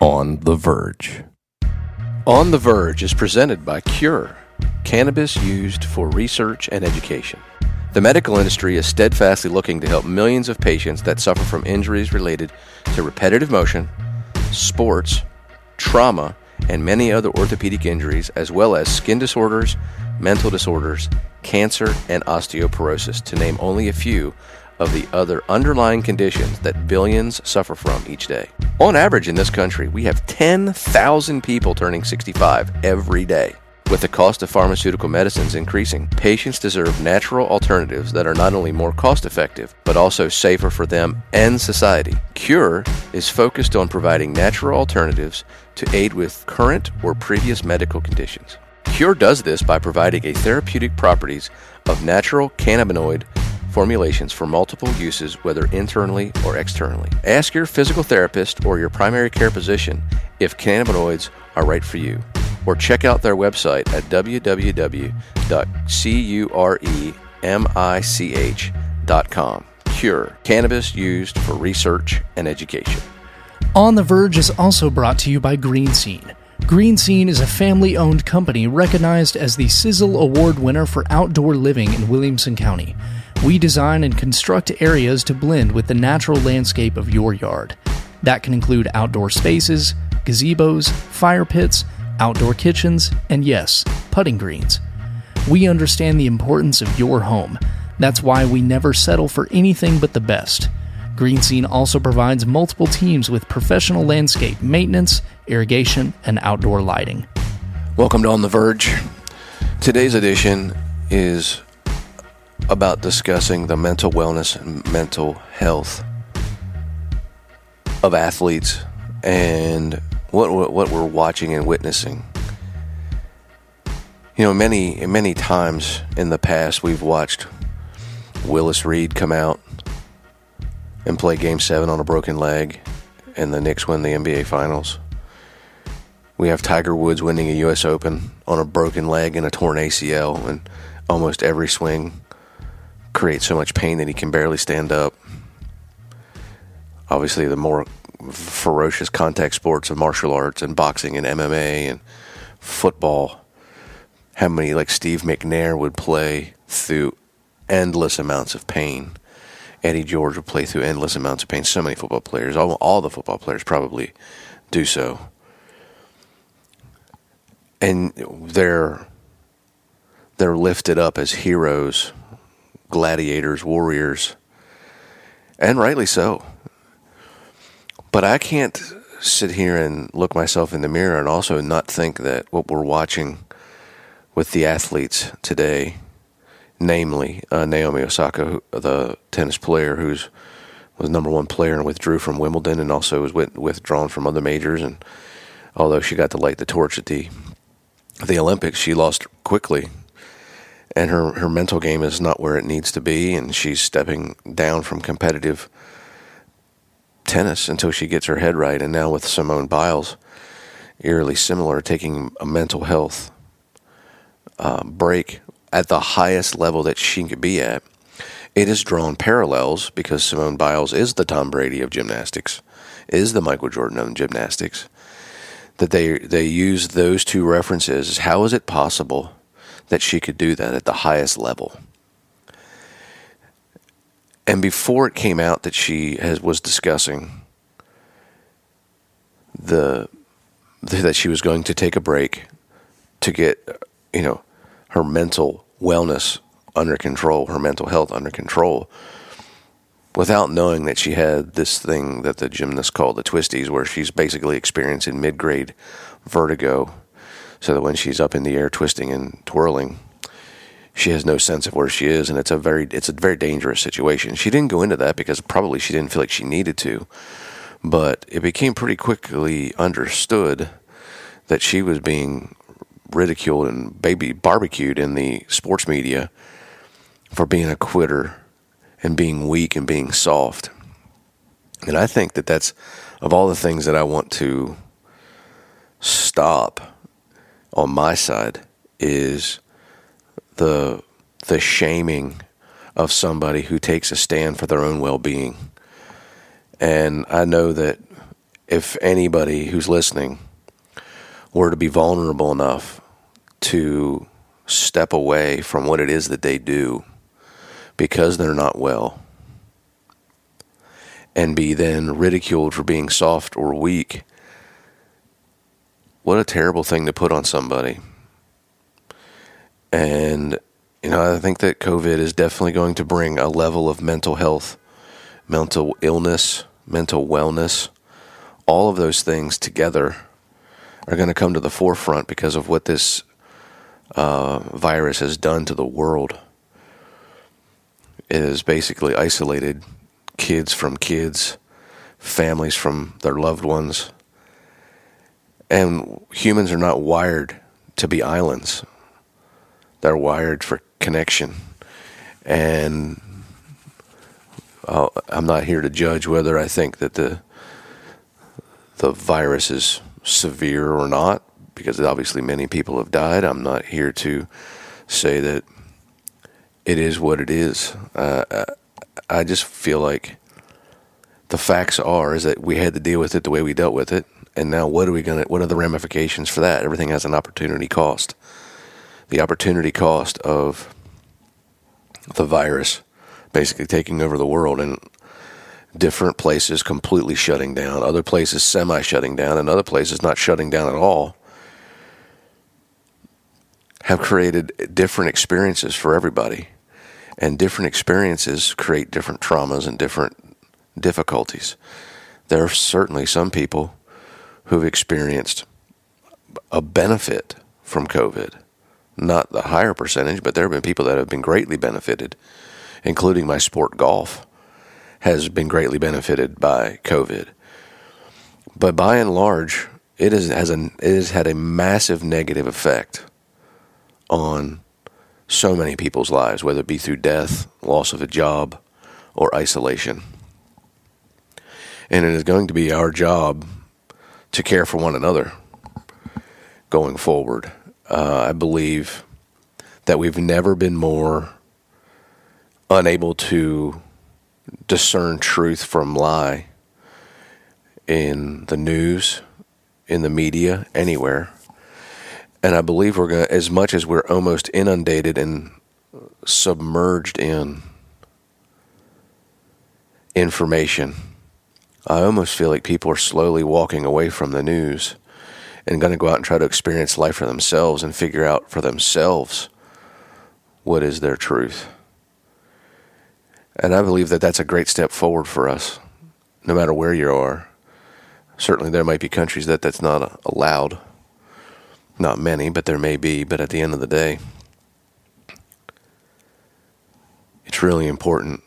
On the Verge. On the Verge is presented by Cure, cannabis used for research and education. The medical industry is steadfastly looking to help millions of patients that suffer from injuries related to repetitive motion, sports, trauma, and many other orthopedic injuries, as well as skin disorders, mental disorders, cancer, and osteoporosis, to name only a few of the other underlying conditions that billions suffer from each day. On average in this country, we have 10,000 people turning 65 every day. With the cost of pharmaceutical medicines increasing, patients deserve natural alternatives that are not only more cost effective, but also safer for them and society. Cure is focused on providing natural alternatives to aid with current or previous medical conditions. Cure does this by providing a therapeutic properties of natural cannabinoid formulations for multiple uses, whether internally or externally. Ask your physical therapist or your primary care physician if cannabinoids are right for you, or check out their website at www.curemich.com. Cure, cannabis used for research and education. On the Verge is also brought to you by Green Scene. Green Scene is a family owned company recognized as the Sizzle Award winner for outdoor living in Williamson County. We design and construct areas to blend with the natural landscape of your yard. That can include outdoor spaces, gazebos, fire pits, outdoor kitchens, and yes, putting greens. We understand the importance of your home. That's why we never settle for anything but the best. Green Scene also provides multiple teams with professional landscape maintenance, irrigation, and outdoor lighting. Welcome to On the Verge. Today's edition is about discussing the mental wellness and mental health of athletes and what what we're watching and witnessing. You know, many many times in the past we've watched Willis Reed come out and play Game Seven on a broken leg, and the Knicks win the NBA Finals. We have Tiger Woods winning a U.S. Open on a broken leg and a torn ACL, and almost every swing creates so much pain that he can barely stand up. Obviously, the more ferocious contact sports of martial arts and boxing and MMA and football, how many like Steve McNair would play through endless amounts of pain Eddie George would play through endless amounts of pain. So many football players, all, all the football players probably do so. And they're they're lifted up as heroes, gladiators, warriors, and rightly so. But I can't sit here and look myself in the mirror and also not think that what we're watching with the athletes today namely uh, Naomi Osaka, the tennis player who's was number one player and withdrew from Wimbledon, and also was with, withdrawn from other majors. And although she got to light the torch at the the Olympics, she lost quickly, and her her mental game is not where it needs to be, and she's stepping down from competitive tennis until she gets her head right. And now with Simone Biles, eerily similar, taking a mental health uh, break at the highest level that she could be at. It has drawn parallels because Simone Biles is the Tom Brady of gymnastics, is the Michael Jordan of gymnastics. That they they use those two references. How is it possible that she could do that at the highest level? And before it came out that she has was discussing the that she was going to take a break to get you know her mental wellness under control, her mental health under control, without knowing that she had this thing that the gymnasts call the twisties, where she's basically experiencing mid grade vertigo. So that when she's up in the air twisting and twirling, she has no sense of where she is, and it's a very it's a very dangerous situation. She didn't go into that because probably she didn't feel like she needed to, But it became pretty quickly understood that she was being ridiculed and baby barbecued in the sports media for being a quitter and being weak and being soft. And I think that that's of all the things that I want to stop on my side is the the shaming of somebody who takes a stand for their own well-being. And I know that if anybody who's listening were to be vulnerable enough to step away from what it is that they do because they're not well and be then ridiculed for being soft or weak, what a terrible thing to put on somebody. And, you know, I think that COVID is definitely going to bring a level of mental health, mental illness, mental wellness, all of those things together are going to come to the forefront because of what this uh, virus has done to the world. It has basically isolated kids from kids, families from their loved ones. And humans are not wired to be islands, they're wired for connection. And uh, I'm not here to judge whether I think that the the virus is severe or not, because obviously many people have died. I'm not here to say that it is what it is. Uh, I just feel like the facts are is that we had to deal with it the way we dealt with it, and now what are we gonna? What are the ramifications for that? Everything has an opportunity cost. The opportunity cost of the virus basically taking over the world and different places completely shutting down, other places semi shutting down, and other places not shutting down at all, have created different experiences for everybody. And different experiences create different traumas and different difficulties. There are certainly some people who've experienced a benefit from COVID. Not the higher percentage, but there have been people that have been greatly benefited, including my sport golf has been greatly benefited by COVID. But by and large, it, is, has, an, it has had a massive negative effect on so many people's lives, whether it be through death, loss of a job, or isolation. And it is going to be our job to care for one another going forward. Uh, I believe that we've never been more unable to discern truth from lie in the news, in the media, anywhere. And I believe we're going as much as we're almost inundated and submerged in information, I almost feel like people are slowly walking away from the news and going to go out and try to experience life for themselves and figure out for themselves what is their truth. And I believe that that's a great step forward for us, no matter where you are. Certainly, there might be countries that that's not allowed. Not many, but there may be. But at the end of the day, it's really important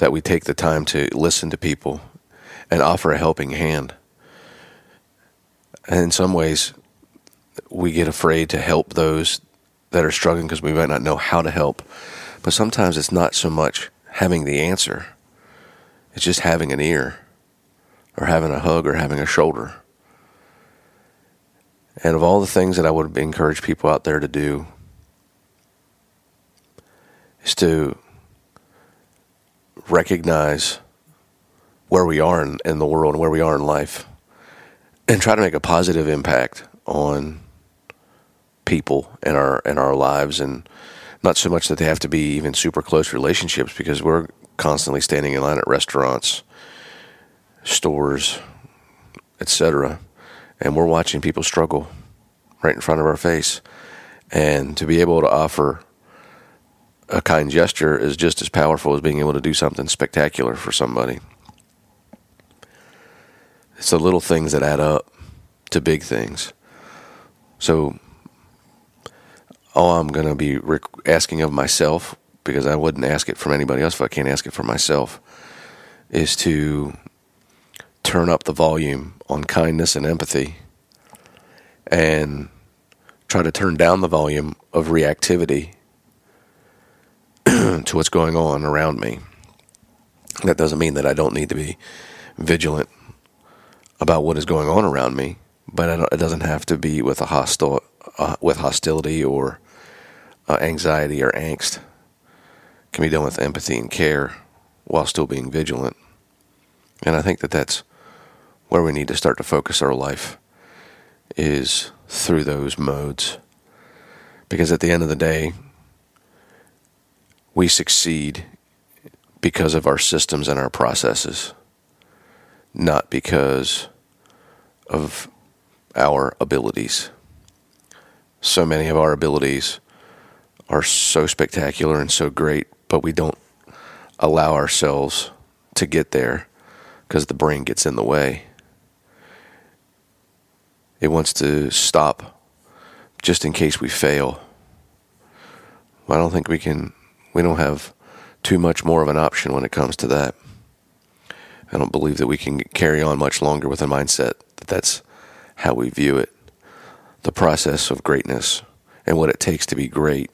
that we take the time to listen to people and offer a helping hand. And in some ways, we get afraid to help those that are struggling because we might not know how to help. But sometimes it's not so much having the answer, it's just having an ear, or having a hug, or having a shoulder. And of all the things that I would encourage people out there to do, is to recognize where we are in, in the world and where we are in life and try to make a positive impact on people in our in our lives and not so much that they have to be even super close relationships because we're constantly standing in line at restaurants, stores, etc. And we're watching people struggle right in front of our face. And to be able to offer a kind gesture is just as powerful as being able to do something spectacular for somebody. It's the little things that add up to big things. So all I'm going to be asking of myself, because I wouldn't ask it from anybody else if I can't ask it for myself, is to turn up the volume on kindness and empathy and try to turn down the volume of reactivity to what's going on around me. That doesn't mean that I don't need to be vigilant about what is going on around me, but it doesn't have to be with a hostile, uh, with hostility or uh, anxiety or angst. It can be done with empathy and care while still being vigilant. And I think that that's where we need to start to focus our life is through those modes. Because at the end of the day, we succeed because of our systems and our processes, not because of our abilities. So many of our abilities are so spectacular and so great, but we don't allow ourselves to get there because the brain gets in the way. It wants to stop just in case we fail. I don't think we can, we don't have too much more of an option when it comes to that. I don't believe that we can carry on much longer with a mindset that that's how we view it. The process of greatness and what it takes to be great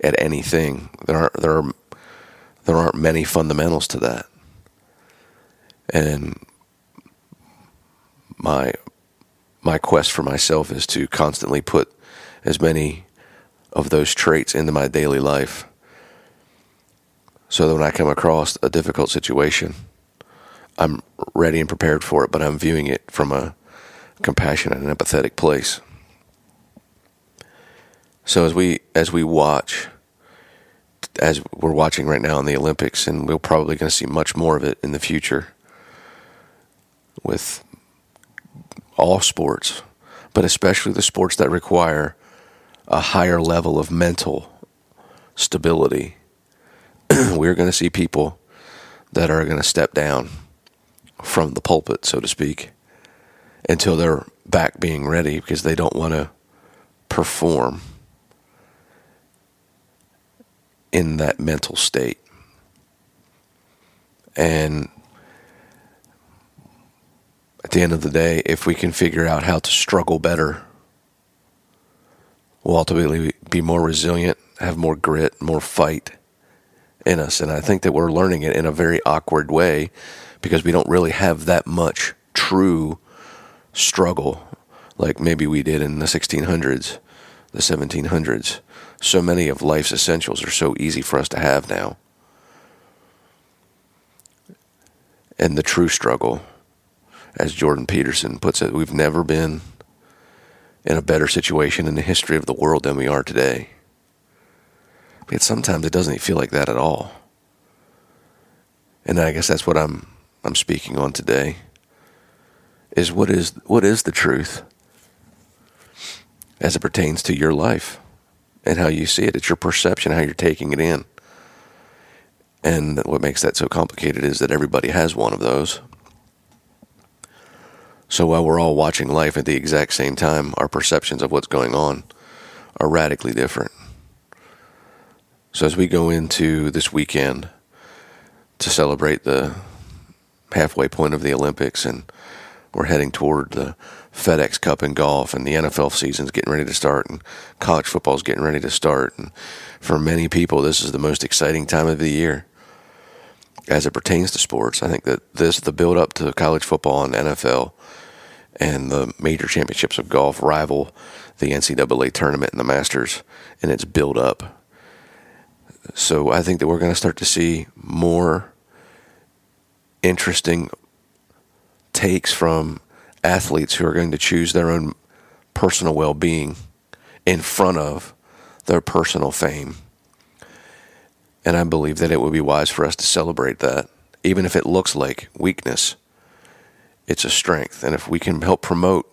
at anything. There aren't there are there aren't many fundamentals to that. And my my quest for myself is to constantly put as many of those traits into my daily life so that when I come across a difficult situation, I'm ready and prepared for it, but I'm viewing it from a compassionate and empathetic place. So as we as we watch as we're watching right now in the Olympics and we're probably going to see much more of it in the future with all sports, but especially the sports that require a higher level of mental stability we're going to see people that are going to step down from the pulpit, so to speak, until they're back being ready because they don't want to perform in that mental state. And at the end of the day, if we can figure out how to struggle better, we'll ultimately be more resilient, have more grit, more fight in us. And I think that we're learning it in a very awkward way because we don't really have that much true struggle like maybe we did in the 1600s, the 1700s. So many of life's essentials are so easy for us to have now. And the true struggle, as Jordan Peterson puts it, we've never been in a better situation in the history of the world than we are today. But sometimes it doesn't feel like that at all. And I guess that's what I'm I'm speaking on today. Is what is what is the truth as it pertains to your life and how you see it. It's your perception, how you're taking it in. And what makes that so complicated is that everybody has one of those. So while we're all watching life at the exact same time, our perceptions of what's going on are radically different. So as we go into this weekend to celebrate the halfway point of the Olympics, and we're heading toward the FedEx Cup in golf, and the NFL season's getting ready to start, and college football's getting ready to start, and for many people, this is the most exciting time of the year as it pertains to sports. I think that this, the build up to college football and NFL, and the major championships of golf rival the NCAA tournament and the Masters, and its build up so I think that we're going to start to see more interesting takes from athletes who are going to choose their own personal well being in front of their personal fame. And I believe that it would be wise for us to celebrate that, even if it looks like weakness. It's a strength. And if we can help promote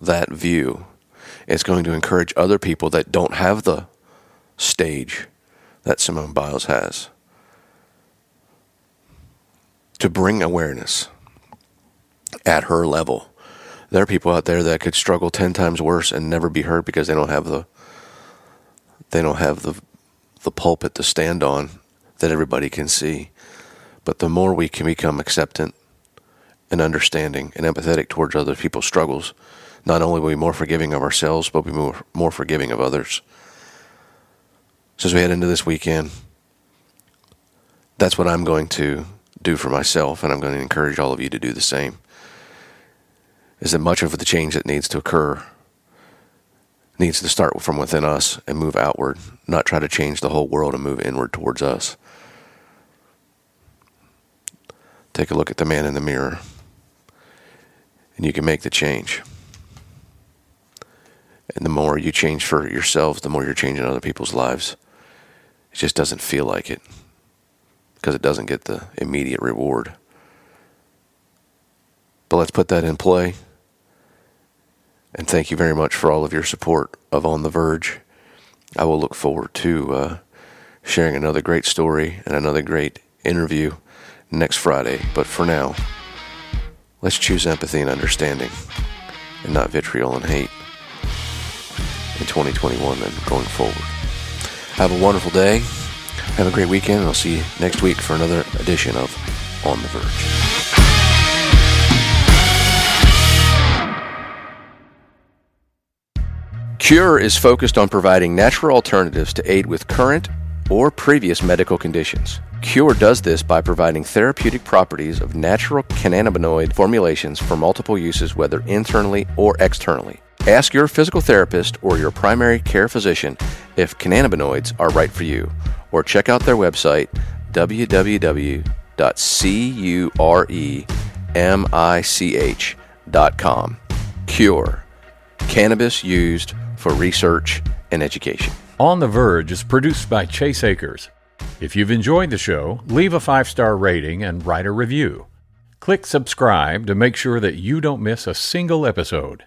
that view, it's going to encourage other people that don't have the stage that Simone Biles has to bring awareness at her level. There are people out there that could struggle 10 times worse and never be heard because they don't have the they don't have the the pulpit to stand on that everybody can see. But the more we can become acceptant and understanding and empathetic towards other people's struggles, not only will we be more forgiving of ourselves, but we'll be more, more forgiving of others. So as we head into this weekend, that's what I'm going to do for myself, and I'm going to encourage all of you to do the same. Is that much of the change that needs to occur needs to start from within us and move outward, not try to change the whole world and move inward towards us. Take a look at the man in the mirror, and you can make the change. And the more you change for yourselves, the more you're changing other people's lives. It just doesn't feel like it because it doesn't get the immediate reward. But let's put that in play. And thank you very much for all of your support of On the Verge. I will look forward to uh, sharing another great story and another great interview next Friday. But for now, let's choose empathy and understanding and not vitriol and hate in 2021 and going forward. Have a wonderful day. Have a great weekend, I'll see you next week for another edition of On the Verge. Cure is focused on providing natural alternatives to aid with current or previous medical conditions. Cure does this by providing therapeutic properties of natural cannabinoid formulations for multiple uses, whether internally or externally. Ask your physical therapist or your primary care physician if cannabinoids are right for you, or check out their website www.curemich.com. Cure Cannabis used for research and education. On the Verge is produced by Chase Akers. If you've enjoyed the show, leave a five star rating and write a review. Click subscribe to make sure that you don't miss a single episode.